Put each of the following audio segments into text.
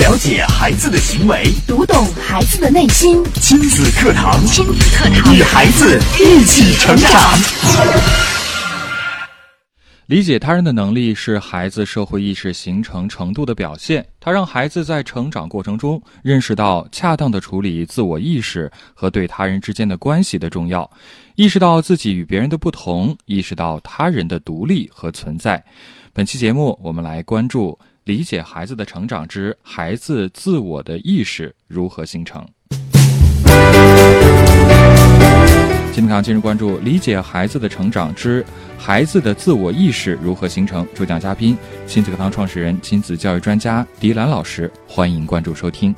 了解孩子的行为，读懂孩子的内心。亲子课堂，亲子课堂，与孩子一起成长。理解他人的能力是孩子社会意识形成程度的表现，它让孩子在成长过程中认识到恰当的处理自我意识和对他人之间的关系的重要，意识到自己与别人的不同，意识到他人的独立和存在。本期节目，我们来关注理解孩子的成长之孩子自我的意识如何形成。今天今日关注理解孩子的成长之孩子的自我意识如何形成。主讲嘉宾：亲子课堂创始人、亲子教育专家狄兰老师。欢迎关注收听。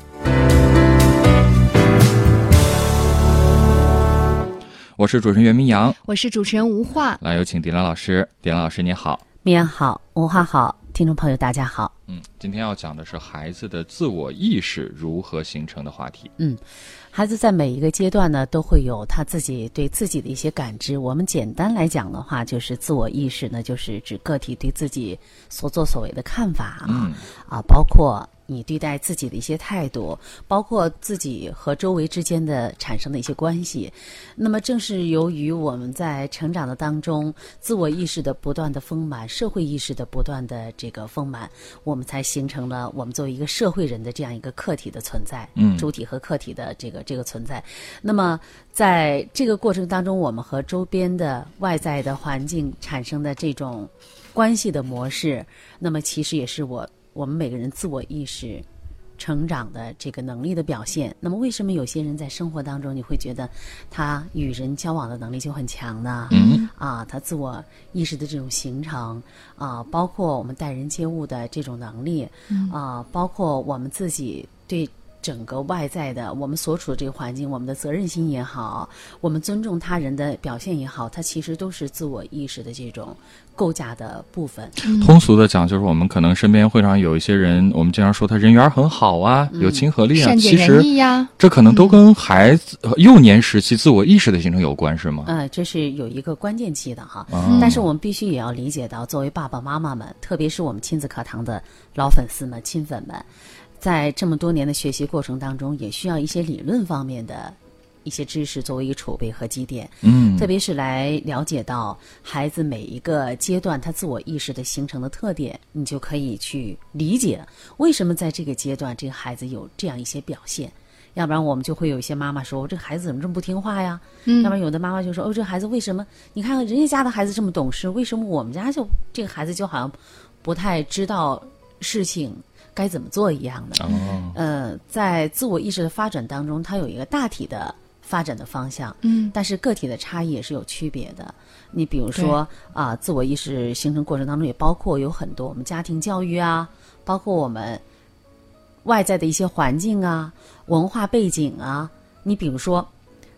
我是主持人袁明阳，我是主持人吴化。来，有请狄兰老师。狄兰老师，你好。明阳好，吴化好，听众朋友大家好。嗯，今天要讲的是孩子的自我意识如何形成的话题。嗯。孩子在每一个阶段呢，都会有他自己对自己的一些感知。我们简单来讲的话，就是自我意识呢，就是指个体对自己所作所为的看法啊，啊，包括。你对待自己的一些态度，包括自己和周围之间的产生的一些关系，那么正是由于我们在成长的当中，自我意识的不断的丰满，社会意识的不断的这个丰满，我们才形成了我们作为一个社会人的这样一个客体的存在，嗯，主体和客体的这个这个存在。那么在这个过程当中，我们和周边的外在的环境产生的这种关系的模式，那么其实也是我。我们每个人自我意识成长的这个能力的表现。那么，为什么有些人在生活当中你会觉得他与人交往的能力就很强呢？嗯，啊，他自我意识的这种形成啊，包括我们待人接物的这种能力啊，包括我们自己对。整个外在的，我们所处的这个环境，我们的责任心也好，我们尊重他人的表现也好，它其实都是自我意识的这种构架的部分。通俗的讲，就是我们可能身边会上有一些人，我们经常说他人缘很好啊，有亲和力啊，其实这可能都跟孩子幼年时期自我意识的形成有关，是吗？嗯，这是有一个关键期的哈。但是我们必须也要理解到，作为爸爸妈妈们，特别是我们亲子课堂的老粉丝们、亲粉们。在这么多年的学习过程当中，也需要一些理论方面的一些知识作为一个储备和积淀。嗯，特别是来了解到孩子每一个阶段他自我意识的形成的特点，你就可以去理解为什么在这个阶段这个孩子有这样一些表现。要不然我们就会有一些妈妈说：“我这孩子怎么这么不听话呀？”嗯，要不然有的妈妈就说：“哦，这孩子为什么？你看人家家的孩子这么懂事，为什么我们家就这个孩子就好像不太知道事情？”该怎么做一样的？哦，呃，在自我意识的发展当中，它有一个大体的发展的方向，嗯，但是个体的差异也是有区别的。你比如说啊，自我意识形成过程当中也包括有很多我们家庭教育啊，包括我们外在的一些环境啊、文化背景啊。你比如说，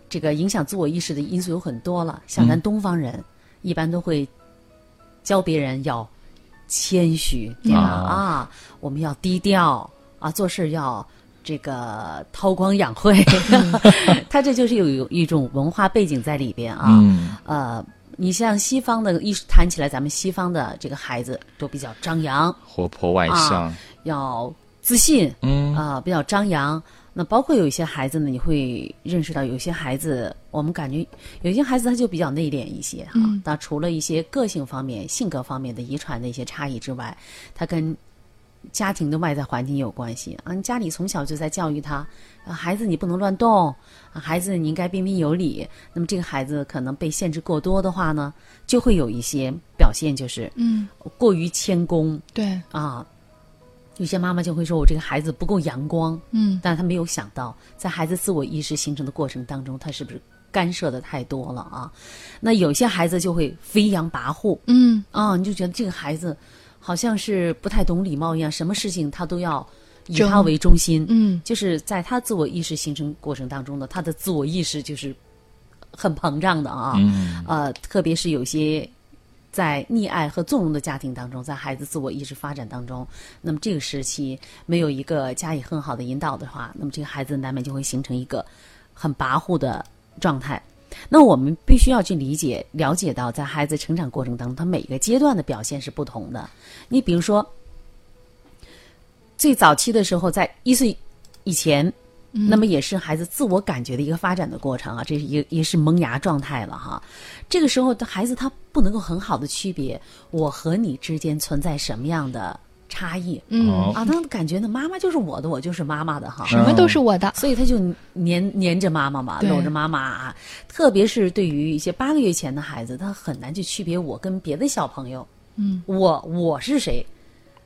这个影响自我意识的因素有很多了。像咱东方人，一般都会教别人要。谦虚对吧？啊，我们要低调啊，做事要这个韬光养晦。他这就是有有一种文化背景在里边啊。呃，你像西方的，一谈起来，咱们西方的这个孩子都比较张扬、活泼外向，要自信，嗯啊，比较张扬。那包括有一些孩子呢，你会认识到，有些孩子，我们感觉有些孩子他就比较内敛一些哈。那除了一些个性方面、性格方面的遗传的一些差异之外，他跟家庭的外在环境有关系啊。家里从小就在教育他，孩子你不能乱动，孩子你应该彬彬有礼。那么这个孩子可能被限制过多的话呢，就会有一些表现，就是嗯，过于谦恭，对啊。有些妈妈就会说：“我这个孩子不够阳光。”嗯，但是他没有想到，在孩子自我意识形成的过程当中，他是不是干涉的太多了啊？那有些孩子就会飞扬跋扈。嗯，啊，你就觉得这个孩子好像是不太懂礼貌一样，什么事情他都要以他为中心。嗯，就是在他自我意识形成过程当中呢，他的自我意识就是很膨胀的啊。嗯，呃，特别是有些。在溺爱和纵容的家庭当中，在孩子自我意识发展当中，那么这个时期没有一个加以很好的引导的话，那么这个孩子难免就会形成一个很跋扈的状态。那我们必须要去理解、了解到，在孩子成长过程当中，他每个阶段的表现是不同的。你比如说，最早期的时候，在一岁以前，嗯那么也是孩子自我感觉的一个发展的过程啊，这也也是萌芽状态了哈。这个时候的孩子他不能够很好的区别我和你之间存在什么样的差异，嗯，哦啊，他感觉呢，妈妈就是我的，我就是妈妈的哈。什么都是我的。所以他就黏黏着妈妈嘛，搂着妈妈啊。特别是对于一些八个月前的孩子，他很难去区别我跟别的小朋友，嗯，我我是谁？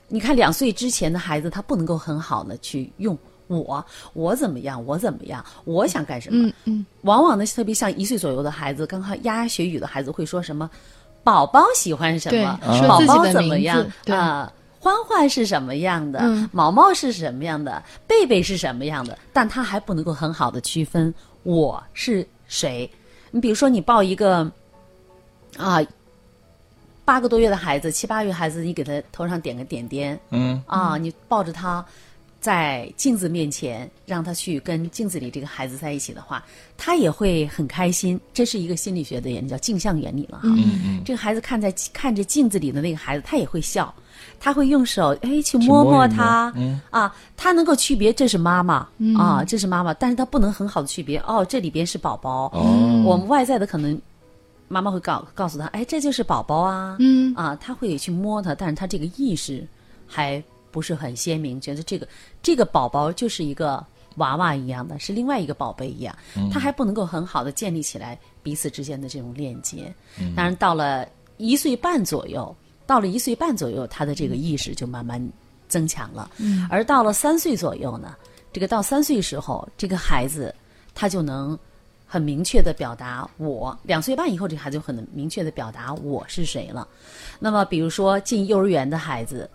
你看两岁之前的孩子，他不能够很好的去用我，我怎么样，我怎么样，我想干什么？嗯嗯，往往呢，特别像一岁左右的孩子，刚刚牙牙学语的孩子会说什么？宝宝喜欢什么？对说宝宝自己的名怎么样啊、欢欢是什么样的？嗯毛毛是什么样的？贝贝是什么样的？但他还不能够很好的区分我是谁。你比如说，你抱一个啊八个多月的孩子，七八月孩子，你给他头上点个点点嗯啊，你抱着他在镜子面前，让他去跟镜子里这个孩子在一起的话，他也会很开心。这是一个心理学的原理，叫镜像原理了哈。嗯嗯，这个孩子看在看着镜子里的那个孩子，他也会笑，他会用手哎去去摸摸他，嗯。啊，他能够区别这是妈妈、啊，这是妈妈，但是他不能很好的区别哦，这里边是宝宝。哦，我们外在的可能妈妈会告告诉他，哎，这就是宝宝啊，嗯。啊，他会去摸他，但是他这个意识还不是很鲜明，觉得这个这个宝宝就是一个娃娃一样的，是另外一个宝贝一样，他还不能够很好的建立起来彼此之间的这种链接。当然，到了一岁半左右，到了一岁半左右，他的这个意识就慢慢增强了。嗯，而到了三岁左右呢，这个到三岁时候，这个孩子他就能很明确的表达我。两岁半以后，这孩子就很明确的表达我是谁了。那么，比如说进幼儿园的孩子，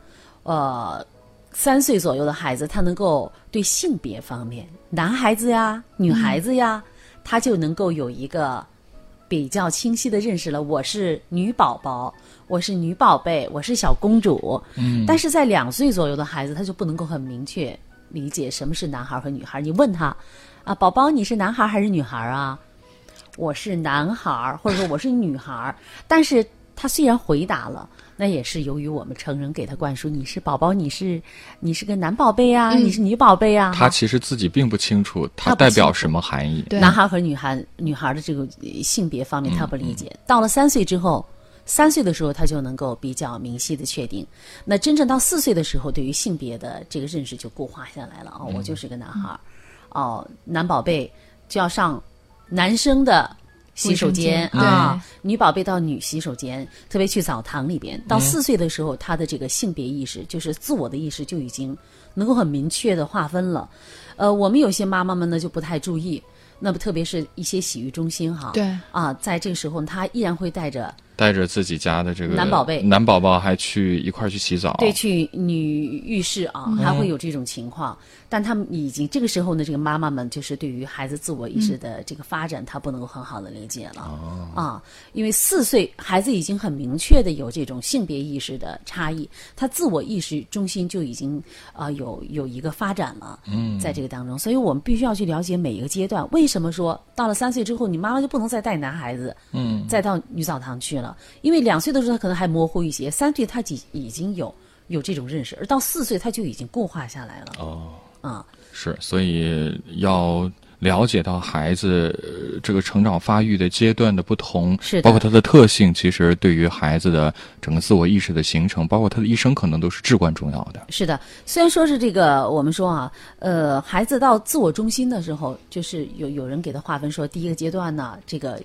呃，三岁左右的孩子，他能够对性别方面，男孩子呀、女孩子呀，他就能够有一个比较清晰的认识了。我是女宝宝，我是女宝贝，我是小公主。嗯，但是在两岁左右的孩子，他就不能够很明确理解什么是男孩和女孩。你问他啊，宝宝，你是男孩还是女孩啊？我是男孩儿，或者说我是女孩儿，但是他虽然回答了，那也是由于我们成人给他灌输你是宝宝，你是你是个男宝贝啊，你是女宝贝啊。他其实自己并不清楚它他代表什么含义。对男孩和女孩女孩的这个呃性别方面他不理解，到了三岁之后。三岁的时候，他就能够比较明晰的确定。那真正到四岁的时候，对于性别的这个认识就固化下来了。哦，我就是个男孩儿，哦，男宝贝就要上男生的洗手间啊，女宝贝到女洗手间，特别去澡堂里边。到四岁的时候，她的这个性别意识，就是自我的意识就已经能够很明确的划分了。呃，我们有些妈妈们呢就不太注意，那么特别是一些洗浴中心哈，对啊，在这个时候她依然会带着带着自己家的这个男宝贝男宝宝还去一块儿去洗澡。对，去女浴室啊，还会有这种情况。但他们已经这个时候呢，这个妈妈们就是对于孩子自我意识的这个发展，她不能够很好的理解了、啊，因为四岁孩子已经很明确的有这种性别意识的差异，他自我意识中心就已经啊、呃有有一个发展了。嗯，在这个当中，所以我们必须要去了解每一个阶段。为什么说到了三岁之后，你妈妈就不能再带男孩子，嗯，再到女澡堂去了？因为两岁的时候他可能还模糊一些，三岁他已已经有有这种认识，而到四岁他就已经固化下来了。哦，啊，是，所以要了解到孩子、呃这个成长发育的阶段的不同，是包括他的特性，其实对于孩子的整个自我意识的形成，包括他的一生，可能都是至关重要的。是的，虽然说是这个，我们说啊，呃，孩子到自我中心的时候，就是有有人给他划分说，第一个阶段呢，这个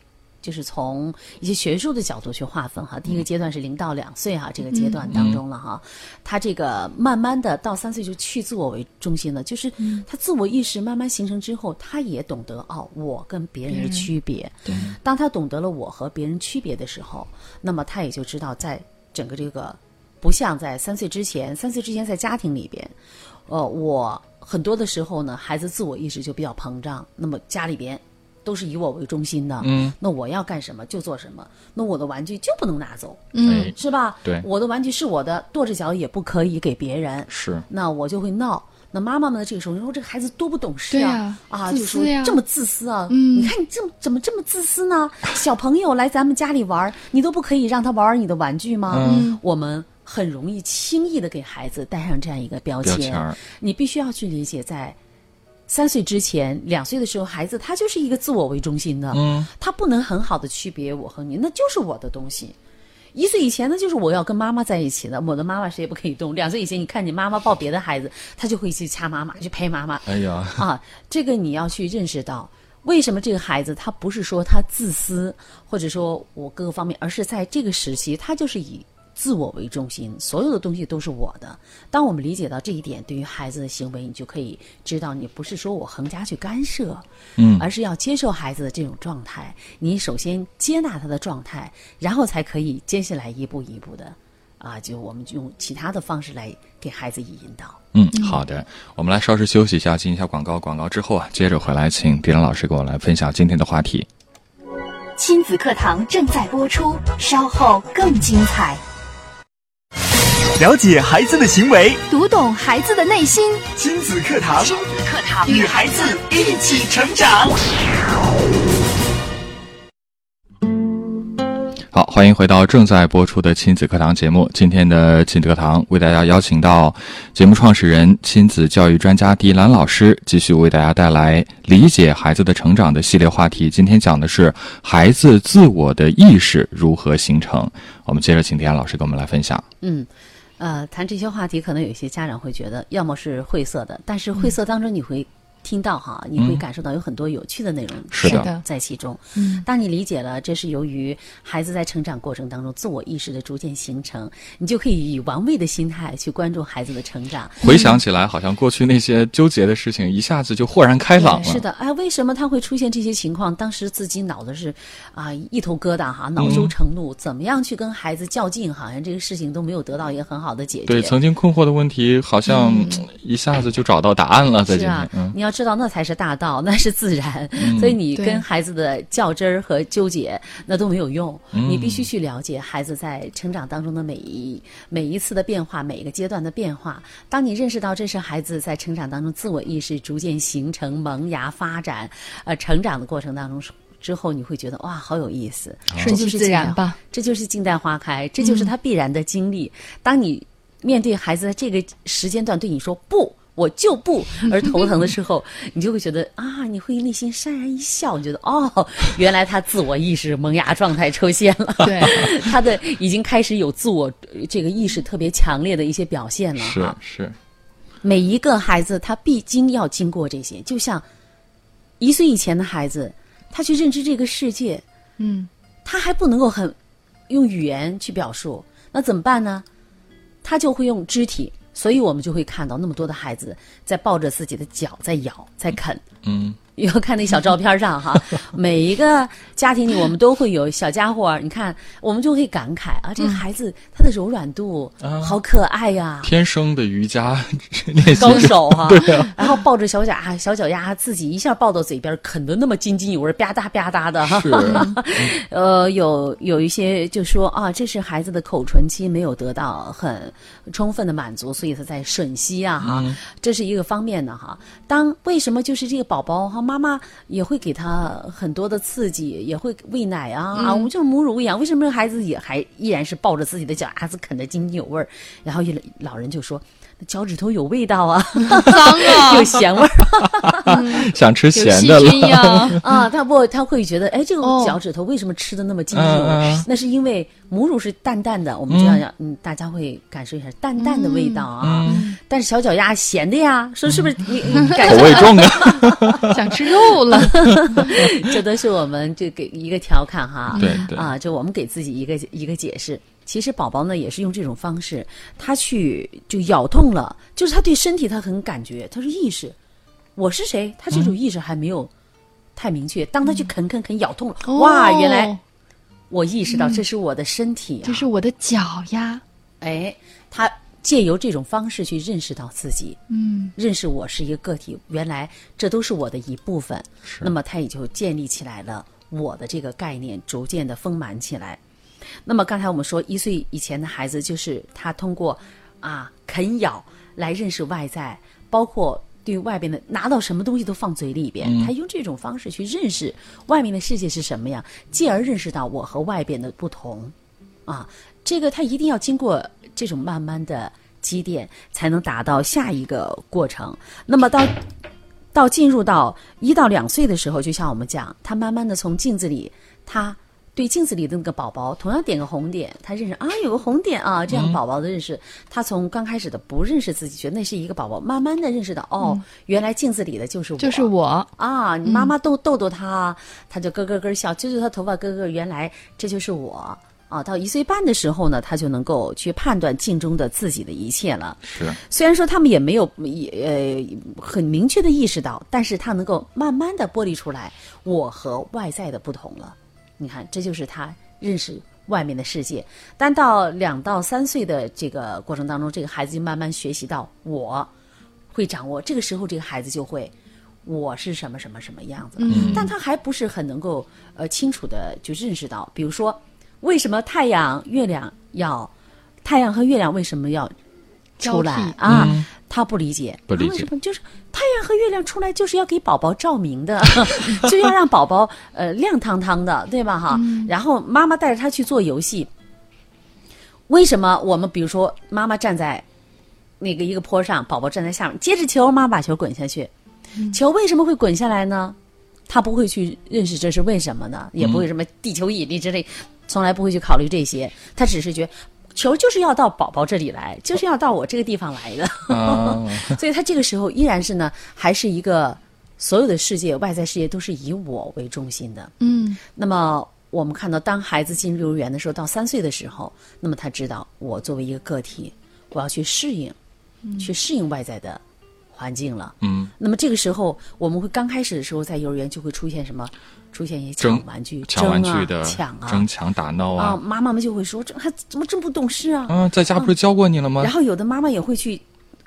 就是从一些学术的角度去划分哈，第一个阶段是零到两岁哈，这个阶段当中了哈，他这个慢慢的到三岁就去自我为中心了，就是他自我意识慢慢形成之后，他也懂得哦，我跟别人的区别，对，当他懂得了我和别人区别的时候，那么他也就知道，在整个这个不像在三岁之前，三岁之前在家庭里边，呃，我很多的时候呢，孩子自我意识就比较膨胀，那么家里边都是以我为中心的，嗯，那我要干什么就做什么，那我的玩具就不能拿走，嗯哎，是吧？对我的玩具是我的，跺着脚也不可以给别人，是，那我就会闹。那妈妈们呢？这个时候说这个孩子多不懂事啊！啊，自就说私呀这么自私啊！嗯你看你这么怎么这么自私呢？小朋友来咱们家里玩，你都不可以让他玩玩你的玩具吗？嗯我们很容易轻易的给孩子带上这样一个标签。标签你必须要去理解，在三岁之前、两岁的时候，孩子他就是一个自我为中心的，嗯，他不能很好的区别我和你，那就是我的东西。一岁以前呢，就是我要跟妈妈在一起的，我的妈妈谁也不可以动。两岁以前，你看你妈妈抱别的孩子，他就会去掐妈妈，去拍妈妈。哎呀，啊，这个你要去认识到，为什么这个孩子他不是说他自私，或者说我各个方面，而是在这个时期，他就是以自我为中心，所有的东西都是我的。当我们理解到这一点，对于孩子的行为，你就可以知道，你不是说我横加去干涉，嗯而是要接受孩子的这种状态。你首先接纳他的状态，然后才可以接下来一步一步的。啊，就我们用其他的方式来给孩子以引导。嗯，好的，我们来稍事休息一下，进一下广告。广告之后啊，接着回来，请迪兰老师给我来分享今天的话题。亲子课堂正在播出，稍后更精彩。了解孩子的行为，读懂孩子的内心，亲子课堂，亲子课堂与孩子一起成长。好，欢迎回到正在播出的亲子课堂节目。今天的亲子课堂为大家邀请到节目创始人、亲子教育专家迪兰老师，继续为大家带来理解孩子的成长的系列话题。今天讲的是孩子自我的意识如何形成。我们接着请迪兰老师跟我们来分享。嗯，呃，谈这些话题，可能有些家长会觉得，要么是晦涩的，但是晦涩当中你会听到哈，你会感受到有很多有趣的内容是的在其中。嗯，当你理解了这是由于孩子在成长过程当中自我意识的逐渐形成，你就可以以玩味的心态去关注孩子的成长。回想起来，好像过去那些纠结的事情，一下子就豁然开朗了。是的，哎，为什么他会出现这些情况？当时自己脑子是啊、一头疙瘩哈，恼羞成怒，怎么样去跟孩子较劲？好像这个事情都没有得到一个很好的解决。对，曾经困惑的问题，好像一下子就找到答案了。在今天，是啊，嗯，你要知道那才是大道，那是自然。所以你跟孩子的较真儿和纠结，那都没有用。嗯你必须去了解孩子在成长当中的每一每一次的变化，每一个阶段的变化。当你认识到这是孩子在成长当中自我意识逐渐形成、萌芽、发展、呃成长的过程当中。之后你会觉得哇，好有意思，这顺其自然吧。这就是静待花开，这就是他必然的经历。当你面对孩子在这个时间段对你说不，我就不 而头疼的时候，你就会觉得啊，你会内心潸然一笑，你觉得哦，原来他自我意识萌芽状态出现了，对，他的已经开始有自我呃这个意识特别强烈的一些表现了是。是，每一个孩子他必经要经过这些，就像一岁以前的孩子，他去认知这个世界，嗯，他还不能够很用语言去表述，那怎么办呢？他就会用肢体，所以我们就会看到那么多的孩子在抱着自己的脚在咬，在啃。嗯，以后看那小照片上哈，每一个家庭里我们都会有小家伙，你看我们就会感慨啊，这个孩子 他的柔软度啊好可爱呀、天生的瑜伽高手哈、对啊，然后抱着小脚丫，小脚丫自己一下抱到嘴边，啃得那么津津有味，吧嗒吧嗒的哈。是，呃，有有一些就说啊，这是孩子的口唇期没有得到很充分的满足，所以他在吮吸啊哈，这是一个方面的哈。当为什么就是这个宝宝哈，妈妈也会给他很多的刺激，也会喂奶啊、啊，我们就是母乳喂养，为什么孩子也还依然是抱着自己的脚丫子啃得津津有味儿？然后一老人就说。那脚趾头有味道啊，脏啊，有咸味儿 想吃咸的细菌了。呀，啊！他不，他会觉得，哎，这个哦脚趾头为什么吃的那么津津有味？那是因为母乳是淡淡的，我们这样要，嗯，大家会感受一下淡淡的味道啊。嗯，但是小脚丫咸的呀，说是不是你？你感受口味重啊。想吃肉了。这都是我们这给一个调侃哈。对对啊，就我们给自己一个一个解释。其实宝宝呢也是用这种方式，他去就咬痛了，就是他对身体他很感觉，他是意识，我是谁？他这种意识还没有太明确。当他去啃啃啃咬痛了，哇，原来哦我意识到这是我的身体、啊，这是我的脚呀。哎，他借由这种方式去认识到自己，嗯，认识我是一个个体，原来这都是我的一部分。那么他也就建立起来了我的这个概念，逐渐的丰满起来。那么刚才我们说，一岁以前的孩子，就是他通过啊啃咬来认识外在，包括对外边的拿到什么东西都放嘴里边，他用这种方式去认识外面的世界是什么样，继而认识到我和外边的不同。啊，这个他一定要经过这种慢慢的积淀，才能达到下一个过程。那么到到进入到一到两岁的时候，就像我们讲，他慢慢的从镜子里，他对镜子里的那个宝宝，同样点个红点，他认识啊，有个红点啊，这样宝宝的认识，他从刚开始的不认识自己，觉得那是一个宝宝，慢慢的认识到，哦，原来镜子里的就是我，就是我，啊，你妈妈逗逗逗他，他就咯咯咯笑，揪揪他头发，咯咯，原来这就是我。啊，到一岁半的时候呢，他就能够去判断镜中的自己的一切了。是，虽然说他们也没有也呃很明确的意识到，但是他能够慢慢的剥离出来我和外在的不同了。你看，这就是他认识外面的世界。但到两到三岁的这个过程当中，这个孩子就慢慢学习到我会掌握。这个时候，这个孩子就会我是什么什么什么样子。嗯，但他还不是很能够呃清楚的就认识到，比如说。为什么太阳、月亮要？太阳和月亮为什么要出来啊？他不理解，不理解。为什么？就是太阳和月亮出来就是要给宝宝照明的，就要让宝宝呃亮堂堂的，对吧？哈。然后妈妈带着他去做游戏。为什么我们比如说妈妈站在那个一个坡上，宝宝站在下面接着球，妈妈把球滚下去，球为什么会滚下来呢？他不会去认识这是为什么呢？也不会什么地球引力之类。从来不会去考虑这些，他只是觉得球就是要到宝宝这里来，就是要到我这个地方来的，所以他这个时候依然是呢，还是一个所有的世界外在世界都是以我为中心的。嗯，那么我们看到，当孩子进入幼儿园的时候，到三岁的时候，那么他知道我作为一个个体，我要去适应，去适应外在的。环境了，嗯，那么这个时候我们会刚开始的时候在幼儿园就会出现什么？出现一些抢玩具、抢玩具的抢啊、争抢打闹啊，妈妈们就会说这还怎么这么不懂事啊？嗯，在家不是教过你了吗？然后有的妈妈也会去，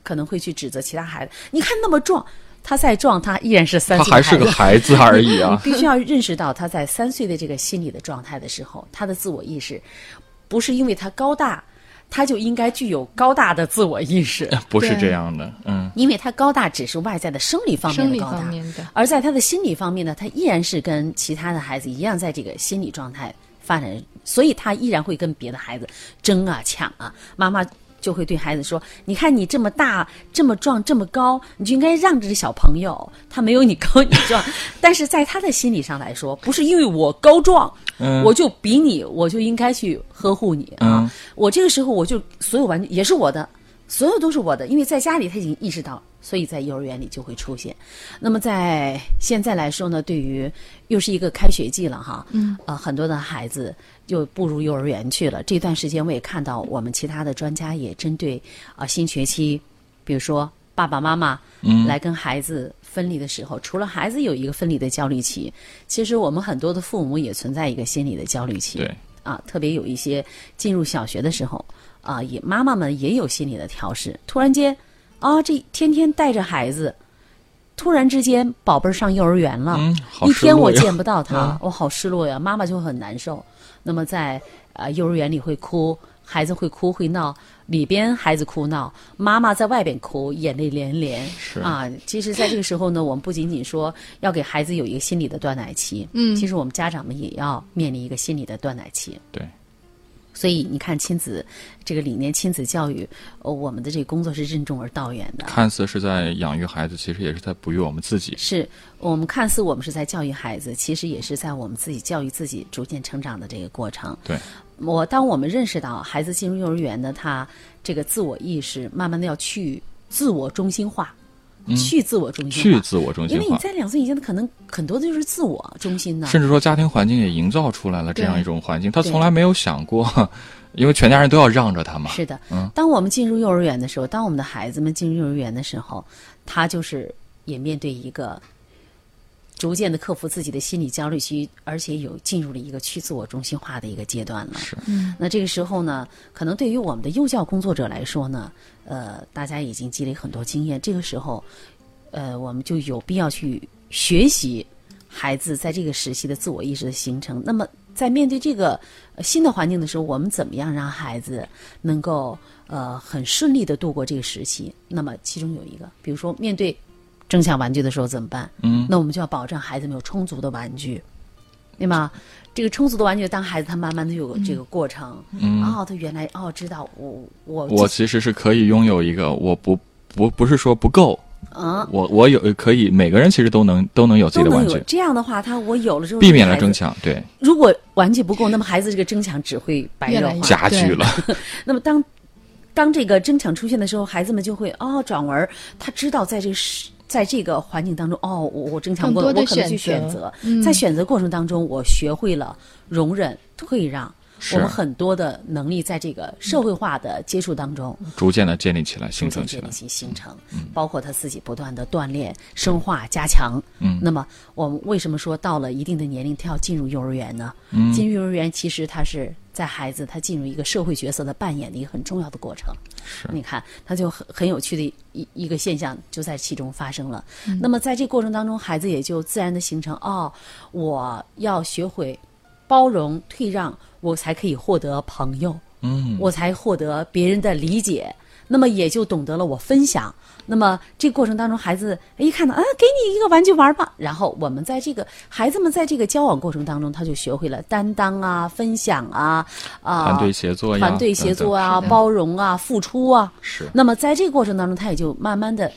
可能会去指责其他孩子，你看那么壮，他再壮，他依然是三岁，他还是个孩子而已啊。必须要认识到他在三岁的这个心理的状态的时候，他的自我意识不是因为他高大。他就应该具有高大的自我意识，不是这样的，嗯，因为他高大只是外在的生理方面的高大，而在他的心理方面呢，他依然是跟其他的孩子一样，在这个心理状态发展，所以他依然会跟别的孩子争啊抢啊，妈妈。就会对孩子说：“你看你这么大、这么壮、这么高，你就应该让着这小朋友。他没有你高、你壮，但是在他的心理上来说，不是因为我高壮，我就比你，我就应该去呵护你啊。我这个时候我就所有玩具也是我的，所有都是我的，因为在家里他已经意识到。”所以在幼儿园里就会出现。那么在现在来说呢，对于又是一个开学季了哈，嗯，呃，很多的孩子就步入幼儿园去了。这段时间我也看到，我们其他的专家也针对啊新学期，比如说爸爸妈妈来跟孩子分离的时候，除了孩子有一个分离的焦虑期，其实我们很多的父母也存在一个心理的焦虑期。对，啊，特别有一些进入小学的时候啊，也妈妈们也有心理的调试，突然间。啊，这天天带着孩子，突然之间宝贝儿上幼儿园了，一天我见不到他，我好失落呀，妈妈就很难受。那么在啊幼儿园里会哭，孩子会哭会闹，里边孩子哭闹，妈妈在外边哭，眼泪连连。是啊，其实在这个时候呢，我们不仅仅说要给孩子有一个心理的断奶期，嗯，其实我们家长们也要面临一个心理的断奶期。对。所以你看，亲子这个理念，亲子教育，我们的这个工作是任重而道远的。看似是在养育孩子，其实也是在哺育我们自己。是我们看似我们是在教育孩子，其实也是在我们自己教育自己，逐渐成长的这个过程。对，我当我们认识到孩子进入幼儿园呢，他这个自我意识慢慢的要去自我中心化。去自我中心，去自我中心，因为你在两岁以前，可能很多的就是自我中心的。甚至说，家庭环境也营造出来了这样一种环境，他从来没有想过，因为全家人都要让着他嘛。是的，嗯。当我们进入幼儿园的时候，当我们的孩子们进入幼儿园的时候，他就是也面对一个逐渐的克服自己的心理焦虑期，而且有进入了一个去自我中心化的一个阶段了。是，嗯。那这个时候呢，可能对于我们的幼教工作者来说呢。呃，大家已经积累很多经验，这个时候，呃，我们就有必要去学习孩子在这个时期的自我意识的形成。那么，在面对这个新的环境的时候，我们怎么样让孩子能够呃很顺利的度过这个时期？那么，其中有一个，比如说面对争抢玩具的时候怎么办？嗯，那我们就要保证孩子们有充足的玩具。对吗？这个充足的玩具，当孩子他慢慢的有这个过程，嗯哦，他原来哦知道我我我其实是可以拥有一个，我不不不是说不够，嗯我我有可以，每个人其实都能都能有自己的玩具，这样的话，他我有了之后，避免了争。抢，对，如果玩具不够，那么孩子这个争抢只会白热加剧 了，那么当当这个争抢出现的时候，孩子们就会哦转而他知道在这个世在这个环境当中，哦，我我争强不过，我可能去选择选择，嗯在选择过程当中，我学会了容忍、退让。是。我们很多的能力在这个社会化的接触当中，逐渐的建立起来，逐形成起来。渐建立，起形成，包括他自己不断的锻炼、深化、加强。嗯。那么我们为什么说到了一定的年龄，他要进入幼儿园呢？嗯。进入幼儿园，其实他是在孩子他进入一个社会角色的扮演的一个很重要的过程。是。你看，他就很很有趣的一一个现象就在其中发生了。嗯。那么在这过程当中，孩子也就自然的形成哦，我要学会包容、退让，我才可以获得朋友。嗯，我才获得别人的理解，那么也就懂得了我分享。那么这个过程当中，孩子哎一看到啊，给你一个玩具玩吧，然后我们在这个孩子们在这个交往过程当中，他就学会了担当啊、分享啊、啊、团队协作呀，团队协作啊、包容啊、付出啊。是那么在这个过程当中，他也就慢慢的，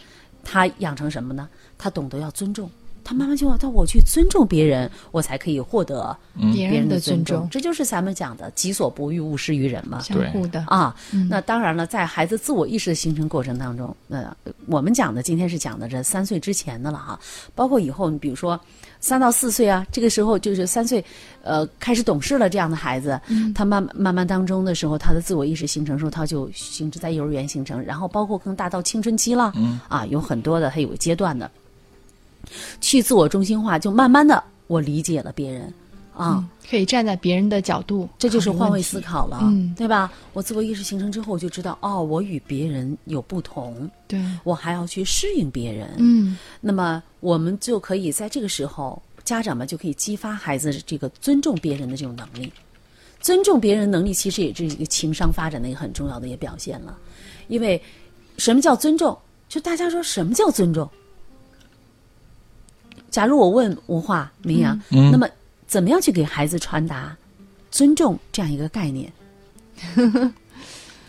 他养成什么呢？他懂得要尊重。他慢慢就要他我去尊重别人，我才可以获得别人的尊重。这就是咱们讲的“己所不欲，勿施于人”嘛。相互的，啊，那当然了，在孩子自我意识的形成过程当中，那、我们讲的今天是讲的这三岁之前的了哈，包括以后，你比如说三到四岁啊，这个时候就是三岁，呃，开始懂事了这样的孩子，他慢慢慢当中的时候，他的自我意识形成时候，他就形成在幼儿园形成，然后包括更大到青春期了，啊，有很多的，他有个阶段的，去自我中心化，就慢慢的我理解了别人，啊。可以站在别人的角度，这就是换位思考了，嗯对吧？我自我意识形成之后，我就知道哦，我与别人有不同，对，我还要去适应别人。嗯，那么我们就可以在这个时候，家长们就可以激发孩子这个尊重别人的这种能力。尊重别人能力，其实也是一个情商发展的一个很重要的一个表现了。因为什么叫尊重？就大家说什么叫尊重？假如我问吴化明阳，嗯那么怎么样去给孩子传达尊重这样一个概念？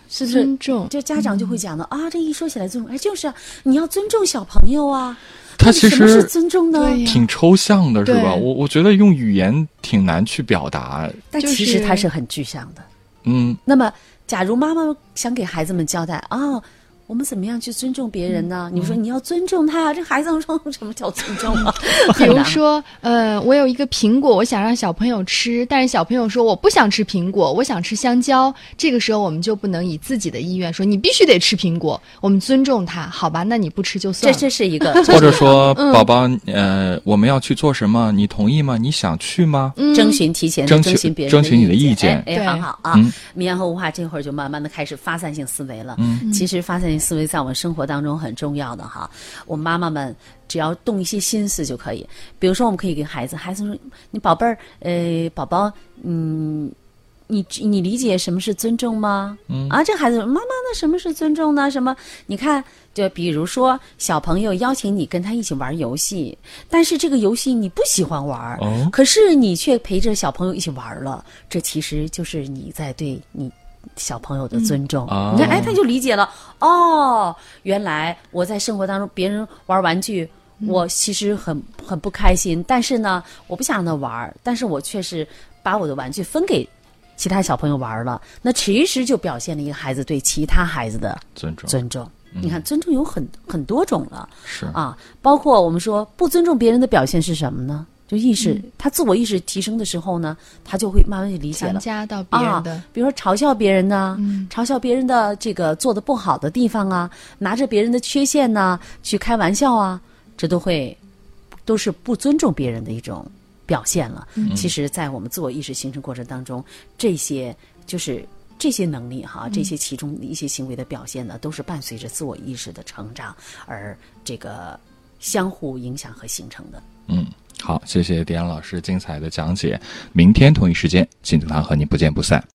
是不是尊重，就家长就会讲的、啊，这一说起来尊重，哎，就是啊，你要尊重小朋友啊。他其到底什么是实尊重呢？挺抽象的，是吧？我我觉得用语言挺难去表达。但其实是它是很具象的。嗯，那么，假如妈妈想给孩子们交代啊，我们怎么样去尊重别人呢？你说你要尊重他，这孩子能说什么叫尊重啊？比如说，呃，我有一个苹果，我想让小朋友吃，但是小朋友说我不想吃苹果，我想吃香蕉。这个时候，我们就不能以自己的意愿说你必须得吃苹果，我们尊重他，好吧？那你不吃就算了。这这是一个，或者说，宝宝，呃，我们要去做什么？你同意吗？你想去吗？征询提前征询别人征询你的意意见哎，很好啊嗯。明阳和无话这会儿就慢慢的开始发散性思维了。嗯其实发散性思维在我们生活当中很重要的哈。我们妈妈们只要动一些心思就可以，比如说我们可以给孩子，孩子说：“你宝贝儿，呃，宝宝，嗯。”你你理解什么是尊重吗？嗯啊，这孩子说：“妈妈，那什么是尊重呢？什么？你看，就比如说小朋友邀请你跟他一起玩游戏，但是这个游戏你不喜欢玩，哦可是你却陪着小朋友一起玩了，这其实就是你在对你小朋友的尊重。啊你看，哎，他就理解了。哦，原来我在生活当中，别人玩玩具，我其实很很不开心，但是呢，我不想让他玩，但是我却是把我的玩具分给其他小朋友玩了。那其实就表现了一个孩子对其他孩子的尊重尊重。你看，尊重有很很多种了。是啊，包括我们说不尊重别人的表现是什么呢？就意识，他自我意识提升的时候呢，他就会慢慢就理解了。加到别人的啊，比如说嘲笑别人呢，嘲笑别人的这个做的不好的地方啊，拿着别人的缺陷呢去开玩笑啊，这都会都是不尊重别人的一种表现了。其实，在我们自我意识形成过程当中，这些就是这些能力哈，这些其中一些行为的表现呢，都是伴随着自我意识的成长而这个相互影响和形成的。嗯，好，谢谢迪安老师精彩的讲解。明天同一时间，金子堂和你不见不散。